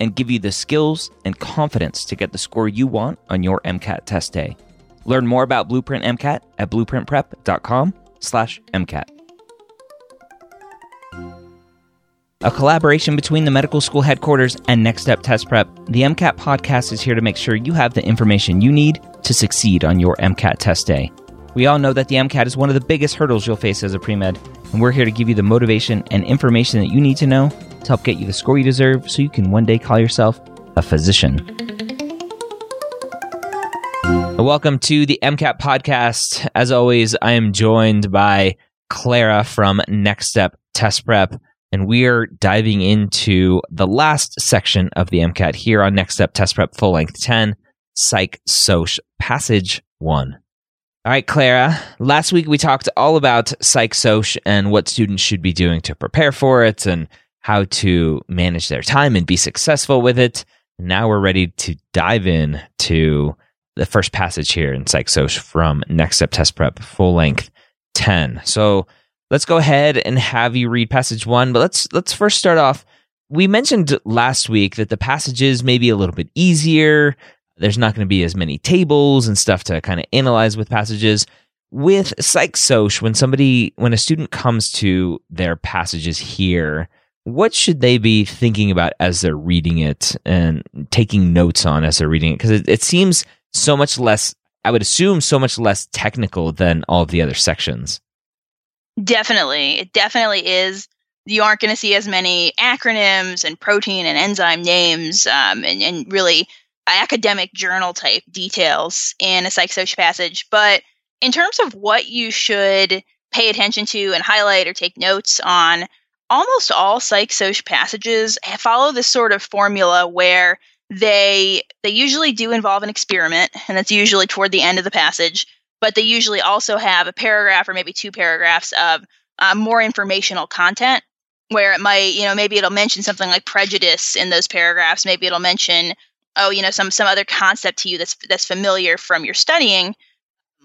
and give you the skills and confidence to get the score you want on your MCAT test day. Learn more about Blueprint MCAT at blueprintprep.com/mcat. A collaboration between the medical school headquarters and Next Step Test Prep, the MCAT podcast is here to make sure you have the information you need to succeed on your MCAT test day. We all know that the MCAT is one of the biggest hurdles you'll face as a pre med, and we're here to give you the motivation and information that you need to know to help get you the score you deserve so you can one day call yourself a physician. Welcome to the MCAT podcast. As always, I am joined by Clara from Next Step Test Prep, and we are diving into the last section of the MCAT here on Next Step Test Prep Full Length 10, Psych Soc Passage 1. All right, Clara. Last week we talked all about Psych Soc and what students should be doing to prepare for it and how to manage their time and be successful with it. Now we're ready to dive in to the first passage here in Psych Soc from Next Step Test Prep, full length 10. So let's go ahead and have you read passage one. But let's let's first start off. We mentioned last week that the passages may be a little bit easier. There's not going to be as many tables and stuff to kind of analyze with passages. With Psych Soc, when somebody when a student comes to their passages here, what should they be thinking about as they're reading it and taking notes on as they're reading it? Because it, it, seems so much less, I would assume, so much less technical than all of the other sections. Definitely. It definitely is. You aren't going to see as many acronyms and protein and enzyme names um, and, and really academic journal type details in a psych social passage. But in terms of what you should pay attention to and highlight or take notes on, almost all psych soc passages follow this sort of formula where they they usually do involve an experiment and that's usually toward the end of the passage but they usually also have a paragraph or maybe two paragraphs of uh, more informational content where it might you know maybe it'll mention something like prejudice in those paragraphs maybe it'll mention oh you know some some other concept to you that's that's familiar from your studying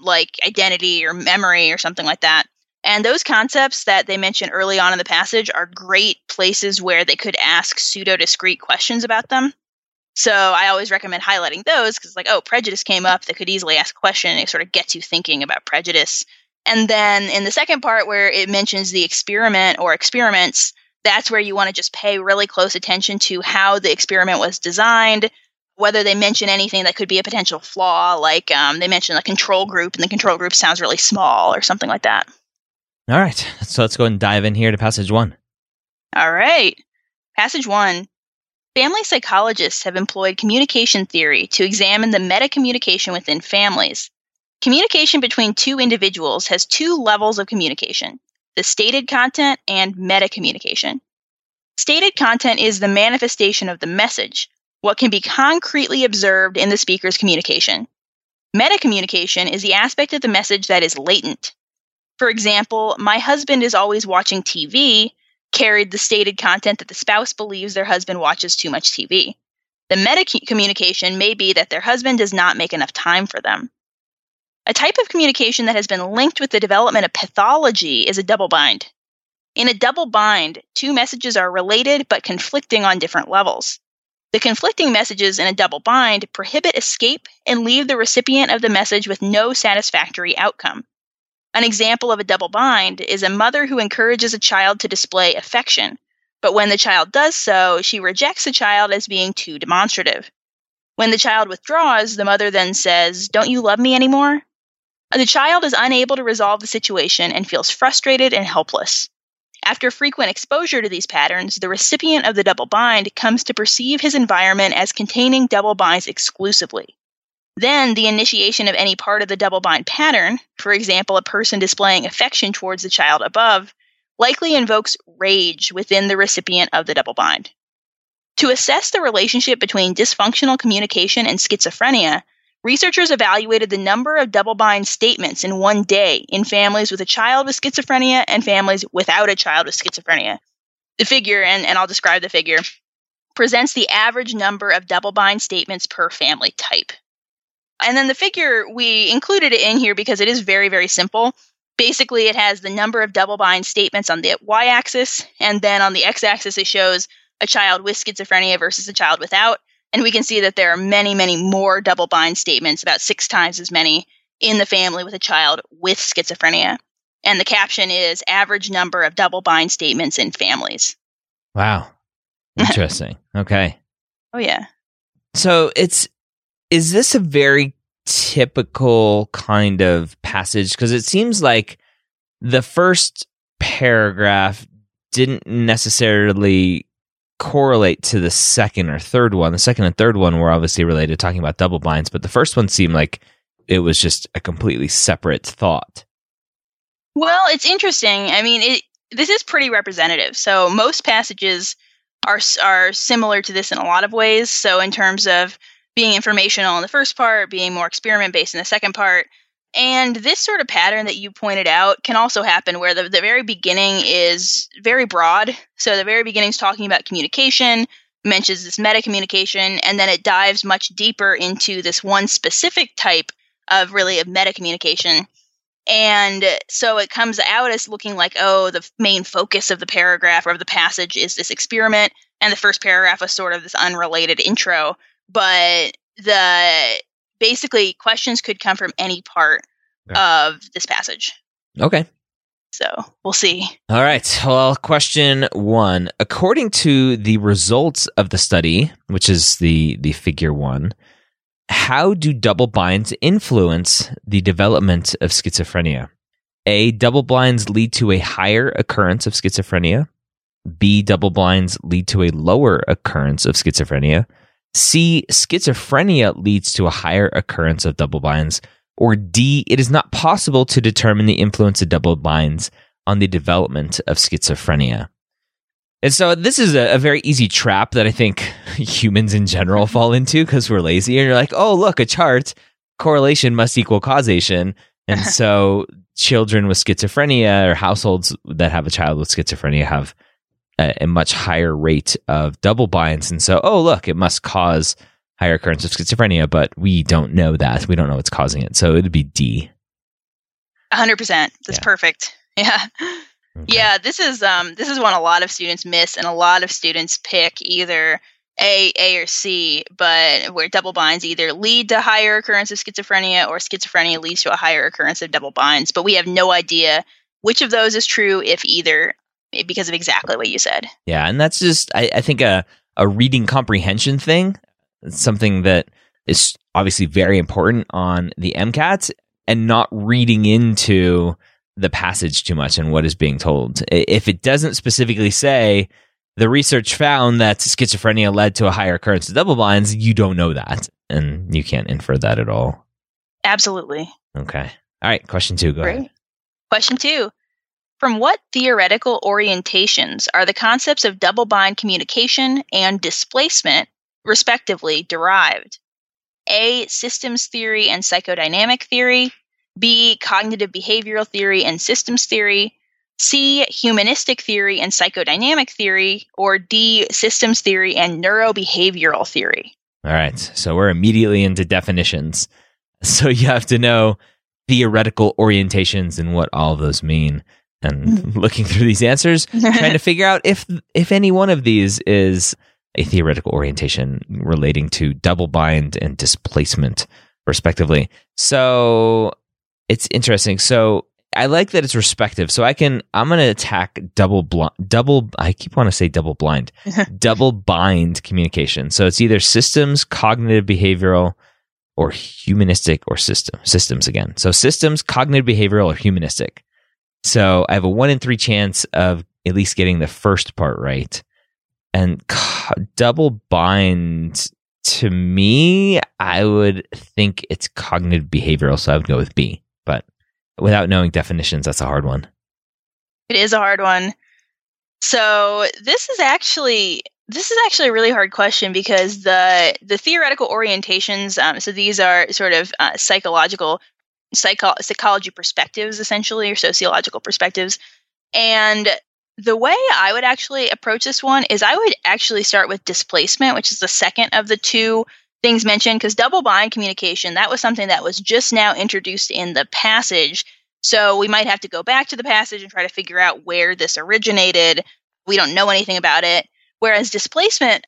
like identity or memory or something like that and those concepts that they mention early on in the passage are great places where they could ask pseudo discrete questions about them. So I always recommend highlighting those because, like, oh, prejudice came up. They could easily ask a question and it sort of gets you thinking about prejudice. And then in the second part, where it mentions the experiment or experiments, that's where you want to just pay really close attention to how the experiment was designed, whether they mention anything that could be a potential flaw, like um, they mention a control group and the control group sounds really small or something like that. All right. So let's go and dive in here to passage one. All right. Passage one. Family psychologists have employed communication theory to examine the meta communication within families. Communication between two individuals has two levels of communication the stated content and meta communication. Stated content is the manifestation of the message, what can be concretely observed in the speaker's communication. Meta communication is the aspect of the message that is latent, for example, my husband is always watching TV carried the stated content that the spouse believes their husband watches too much TV. The meta communication may be that their husband does not make enough time for them. A type of communication that has been linked with the development of pathology is a double bind. In a double bind, two messages are related but conflicting on different levels. The conflicting messages in a double bind prohibit escape and leave the recipient of the message with no satisfactory outcome. An example of a double bind is a mother who encourages a child to display affection, but when the child does so, she rejects the child as being too demonstrative. When the child withdraws, the mother then says, Don't you love me anymore? The child is unable to resolve the situation and feels frustrated and helpless. After frequent exposure to these patterns, the recipient of the double bind comes to perceive his environment as containing double binds exclusively. Then, the initiation of any part of the double bind pattern, for example, a person displaying affection towards the child above, likely invokes rage within the recipient of the double bind. To assess the relationship between dysfunctional communication and schizophrenia, researchers evaluated the number of double bind statements in one day in families with a child with schizophrenia and families without a child with schizophrenia. The figure, and, and I'll describe the figure, presents the average number of double bind statements per family type. And then the figure, we included it in here because it is very, very simple. Basically, it has the number of double bind statements on the y axis, and then on the x axis, it shows a child with schizophrenia versus a child without. And we can see that there are many, many more double bind statements, about six times as many in the family with a child with schizophrenia. And the caption is average number of double bind statements in families. Wow. Interesting. okay. Oh, yeah. So it's, is this a very typical kind of passage? Because it seems like the first paragraph didn't necessarily correlate to the second or third one. The second and third one were obviously related, talking about double binds, but the first one seemed like it was just a completely separate thought. Well, it's interesting. I mean, it this is pretty representative. So most passages are are similar to this in a lot of ways. So in terms of being informational in the first part, being more experiment based in the second part, and this sort of pattern that you pointed out can also happen where the, the very beginning is very broad. So the very beginning is talking about communication, mentions this meta communication, and then it dives much deeper into this one specific type of really of meta communication. And so it comes out as looking like, oh, the main focus of the paragraph or of the passage is this experiment. And the first paragraph was sort of this unrelated intro. But the basically questions could come from any part yeah. of this passage. Okay. So we'll see. All right. Well, question one. According to the results of the study, which is the the figure one, how do double binds influence the development of schizophrenia? A. Double blinds lead to a higher occurrence of schizophrenia. B. Double blinds lead to a lower occurrence of schizophrenia. C. Schizophrenia leads to a higher occurrence of double binds. Or D. It is not possible to determine the influence of double binds on the development of schizophrenia. And so this is a, a very easy trap that I think humans in general fall into because we're lazy. And you're like, oh, look, a chart. Correlation must equal causation. And so children with schizophrenia or households that have a child with schizophrenia have a, a, much higher rate of double binds. And so, oh, look, it must cause higher occurrence of schizophrenia, but we don't know that. We don't know what's causing it. So it'd be D. 100%. That's yeah. perfect. Yeah. Okay. Yeah, this is um this is one a lot of students miss and a lot of students pick either a, A, or C, but where double binds either lead to higher occurrence of schizophrenia or schizophrenia leads to a higher occurrence of double binds. But we have no idea which of those is true, if either because of exactly what you said. Yeah, and that's just I, I think a a reading comprehension thing. It's something that is obviously very important on the MCAT and not reading into the passage too much and what is being told. If it doesn't specifically say the research found that schizophrenia led to a higher occurrence of double blinds, you don't know that and you can't infer that at all. Absolutely. Okay. All right, question 2, go Great. ahead. Question 2. From what theoretical orientations are the concepts of double bind communication and displacement, respectively, derived? A. Systems theory and psychodynamic theory. B. Cognitive behavioral theory and systems theory. C. Humanistic theory and psychodynamic theory. Or D. Systems theory and neurobehavioral theory. All right. So we're immediately into definitions. So you have to know theoretical orientations and what all of those mean and mm. looking through these answers, trying to figure out if if any one of these is a theoretical orientation relating to double bind and displacement, respectively. So it's interesting. So I like that it's respective. So I can I'm going to attack double blind double I keep want to say double blind. double bind communication. So it's either systems, cognitive behavioral or humanistic or system systems again. So systems, cognitive behavioral or humanistic. So I have a one in three chance of at least getting the first part right. And double bind to me, I would think it's cognitive behavioral. So I would go with B. But without knowing definitions, that's a hard one. It is a hard one. So this is actually this is actually a really hard question because the the theoretical orientations. Um, so these are sort of uh, psychological psycho- psychology perspectives, essentially, or sociological perspectives. And the way I would actually approach this one is I would actually start with displacement, which is the second of the two things mentioned, because double bind communication that was something that was just now introduced in the passage. So we might have to go back to the passage and try to figure out where this originated. We don't know anything about it. Whereas displacement,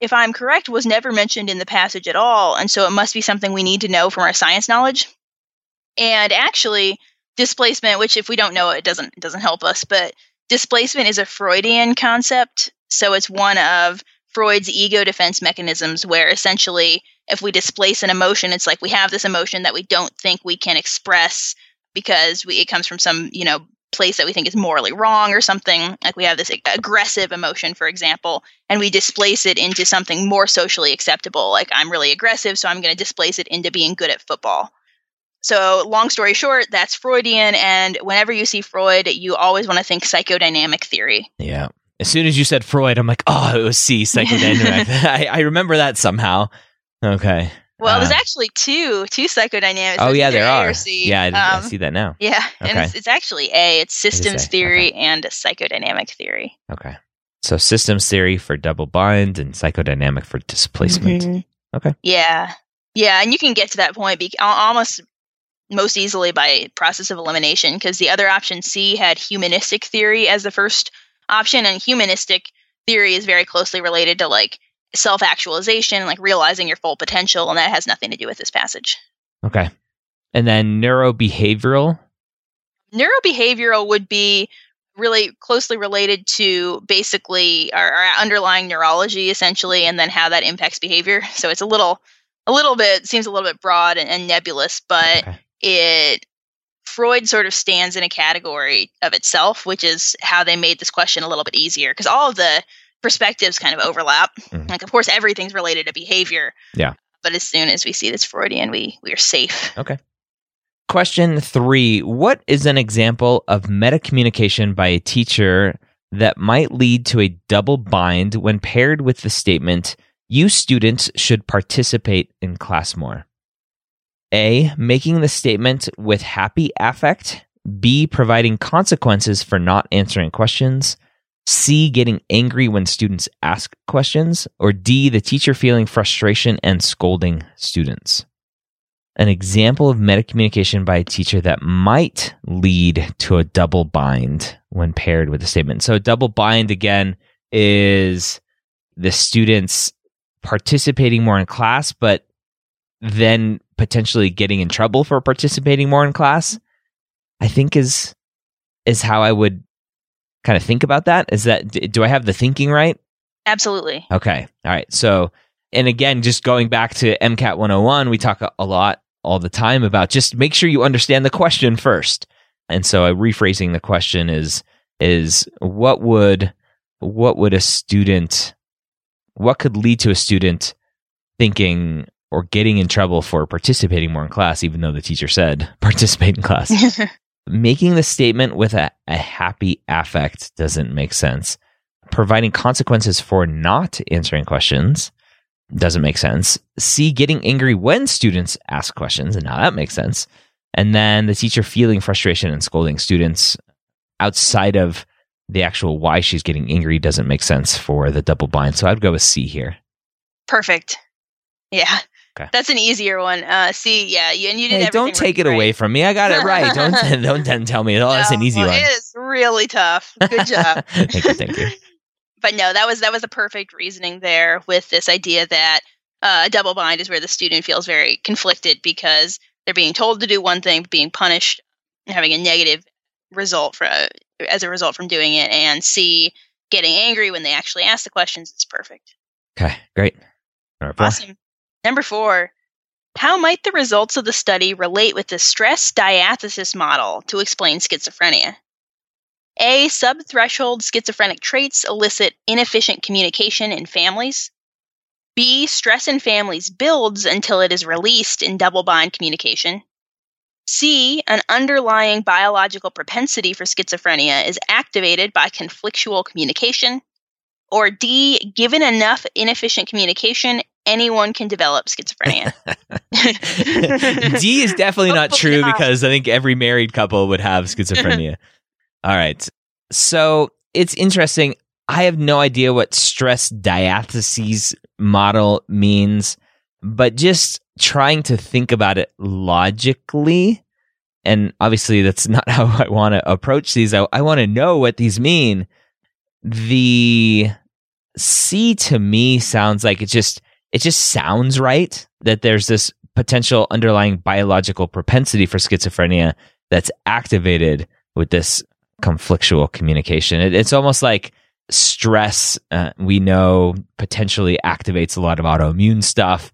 if I'm correct, was never mentioned in the passage at all. And so it must be something we need to know from our science knowledge. And actually, displacement, which if we don't know it, doesn't doesn't help us, but displacement is a Freudian concept. So it's one of Freud's ego defense mechanisms where essentially if we displace an emotion, it's like we have this emotion that we don't think we can express because we, it comes from some, you know, place that we think is morally wrong or something. Like we have this aggressive emotion, for example, and we displace it into something more socially acceptable. Like I'm really aggressive, so I'm going to displace it into being good at football. So, long story short, that's Freudian. And whenever you see Freud, you always want to think psychodynamic theory. Yeah. As soon as you said Freud, I'm like, oh, it was C, psychodynamic. I, I remember that somehow. Okay. Well, uh, there's actually two two psychodynamics. Oh yeah, there are. C. Yeah, I, um, I, see that now. Yeah, okay. and it's, it's, actually A. It's systems it theory okay. and psychodynamic theory. Okay, so systems theory for double bind and psychodynamic for displacement. Mm-hmm. Okay. Yeah, yeah, and you can get to that point be- almost most easily by process of elimination because the other option C had humanistic theory as the first option, and humanistic theory is very closely related to like self actualization, like realizing your full potential, and that has nothing to do with this passage. Okay. And then neurobehavioral? Neurobehavioral would be really closely related to basically our, our, underlying neurology essentially and then how that impacts behavior so it's a little a little bit seems a little bit broad and, and nebulous but okay. It freud sort of stands in a category of itself which is how they made this question a little bit easier because all of the perspectives kind of overlap. Mm-hmm. Like, of course, everything's related to behavior. Yeah. But as soon as we see this Freudian, we we are safe. Okay. Question three: What is an example of meta communication by a teacher that might lead to a double bind when paired with the statement, "You students should participate in class more"? A. Making the statement with happy affect. B. Providing consequences for not answering questions. C, getting angry when students ask questions, or D, the teacher feeling frustration and scolding students. An example of metacommunication by a teacher that might lead to a double bind when paired with a statement. So, a double bind again is the students participating more in class, but then potentially getting in trouble for participating more in class. I think is is how I would kind of think about that? Is that do I have the thinking right? Absolutely. Okay. All right. So, and again, just going back to MCAT 101, we talk a lot all the time about just make sure you understand the question first. And so, uh, rephrasing the question is is what would what would a student what could lead to a student thinking or getting in trouble for participating more in class even though the teacher said participate in class making the statement with a, a happy affect doesn't make sense. Providing consequences for not answering questions doesn't make sense. C, getting angry when students ask questions, and now that makes sense. And then the teacher feeling frustration and scolding students outside of the actual why she's getting angry doesn't make sense for the double bind. So I'd go with C here. Perfect. Yeah. Okay. That's an easier one. Uh, see, yeah, you, and you did. Hey, don't take it right. away from me. I got it right. don't don't tell me. Oh, no, that's an easy well, one. It is really tough. Good job. thank you. Thank you. but no, that was that was a perfect reasoning there with this idea that uh, a double bind is where the student feels very conflicted because they're being told to do one thing, being punished, having a negative result for uh, as a result from doing it, and C getting angry when they actually ask the questions. It's perfect. Okay, great. Awesome. Number four, How might the results of the study relate with the stress diathesis model to explain schizophrenia? A. Subthreshold schizophrenic traits elicit inefficient communication in families. B. Stress in families builds until it is released in double bind communication. C. An underlying biological propensity for schizophrenia is activated by conflictual communication. Or D. Given enough inefficient communication, anyone can develop schizophrenia. D is definitely not true because I think every married couple would have schizophrenia. All right. So it's interesting. I have no idea what stress diathesis model means, but just trying to think about it logically, and obviously that's not how I want to approach these. I, I want to know what these mean. The C to me sounds like it just it just sounds right that there's this potential underlying biological propensity for schizophrenia that's activated with this conflictual communication. It, it's almost like stress, uh, we know potentially activates a lot of autoimmune stuff.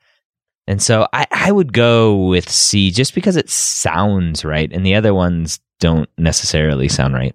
And so I, I would go with C just because it sounds right, and the other ones don't necessarily sound right.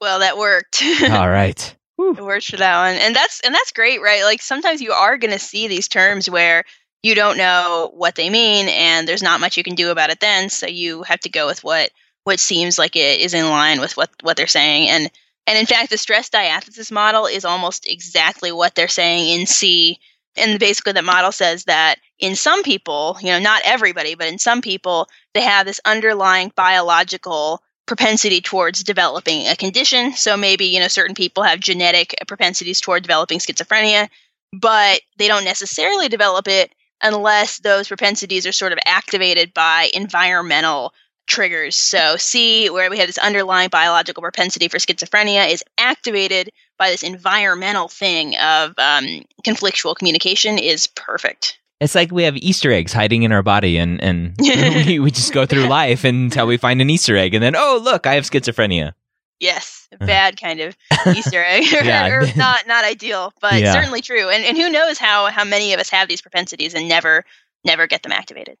Well, that worked. All right. It worked for that one. And that's and that's great, right? Like sometimes you are gonna see these terms where you don't know what they mean and there's not much you can do about it then, so you have to go with what what seems like it is in line with what what they're saying. And and in fact, the stress diathesis model is almost exactly what they're saying in C. And basically, the model says that in some people, you know, not everybody, but in some people, they have this underlying biological propensity towards developing a condition. So maybe, you know, certain people have genetic propensities toward developing schizophrenia, but they don't necessarily develop it unless those propensities are sort of activated by environmental triggers. So, C, where we have this underlying biological propensity for schizophrenia, is activated by this environmental thing of um, conflictual communication, is perfect. It's like we have Easter eggs hiding in our body, and, and we, we just go through life until we find an Easter egg, and then, oh, look, I have schizophrenia. Yes, bad kind of Easter egg, or, or not not ideal, but yeah. certainly true. And and who knows how how many of us have these propensities and never never get them activated.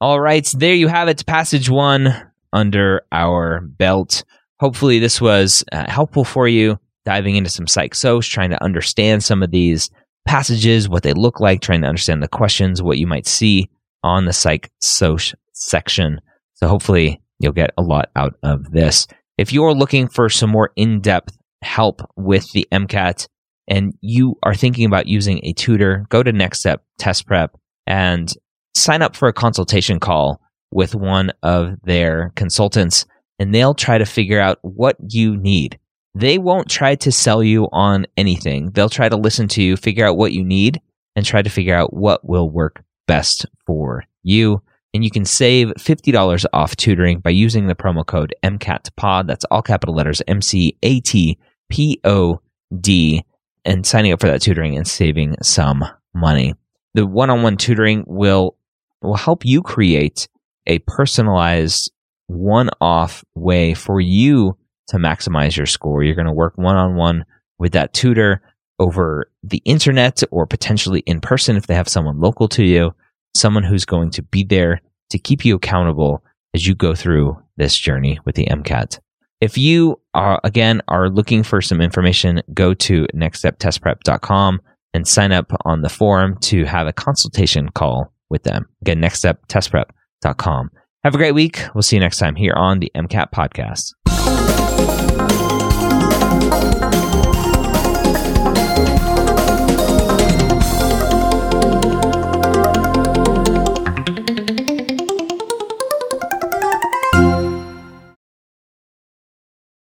All right, there you have it. Passage one under our belt. Hopefully, this was uh, helpful for you diving into some psych trying to understand some of these passages, what they look like, trying to understand the questions, what you might see on the psych soc section. So, hopefully, you'll get a lot out of this. If you're looking for some more in depth help with the MCAT and you are thinking about using a tutor, go to Next Step Test Prep and sign up for a consultation call with one of their consultants and they'll try to figure out what you need. They won't try to sell you on anything. They'll try to listen to you, figure out what you need, and try to figure out what will work best for you. And you can save $50 off tutoring by using the promo code MCATPOD. That's all capital letters M C A T P O D and signing up for that tutoring and saving some money. The one on one tutoring will will help you create a personalized one off way for you to maximize your score. You're going to work one on one with that tutor over the internet or potentially in person if they have someone local to you, someone who's going to be there to keep you accountable as you go through this journey with the MCAT. If you are, again, are looking for some information, go to nextsteptestprep.com and sign up on the forum to have a consultation call with them. Again, nextsteptestprep.com. Have a great week. We'll see you next time here on the MCAT podcast. Thank you.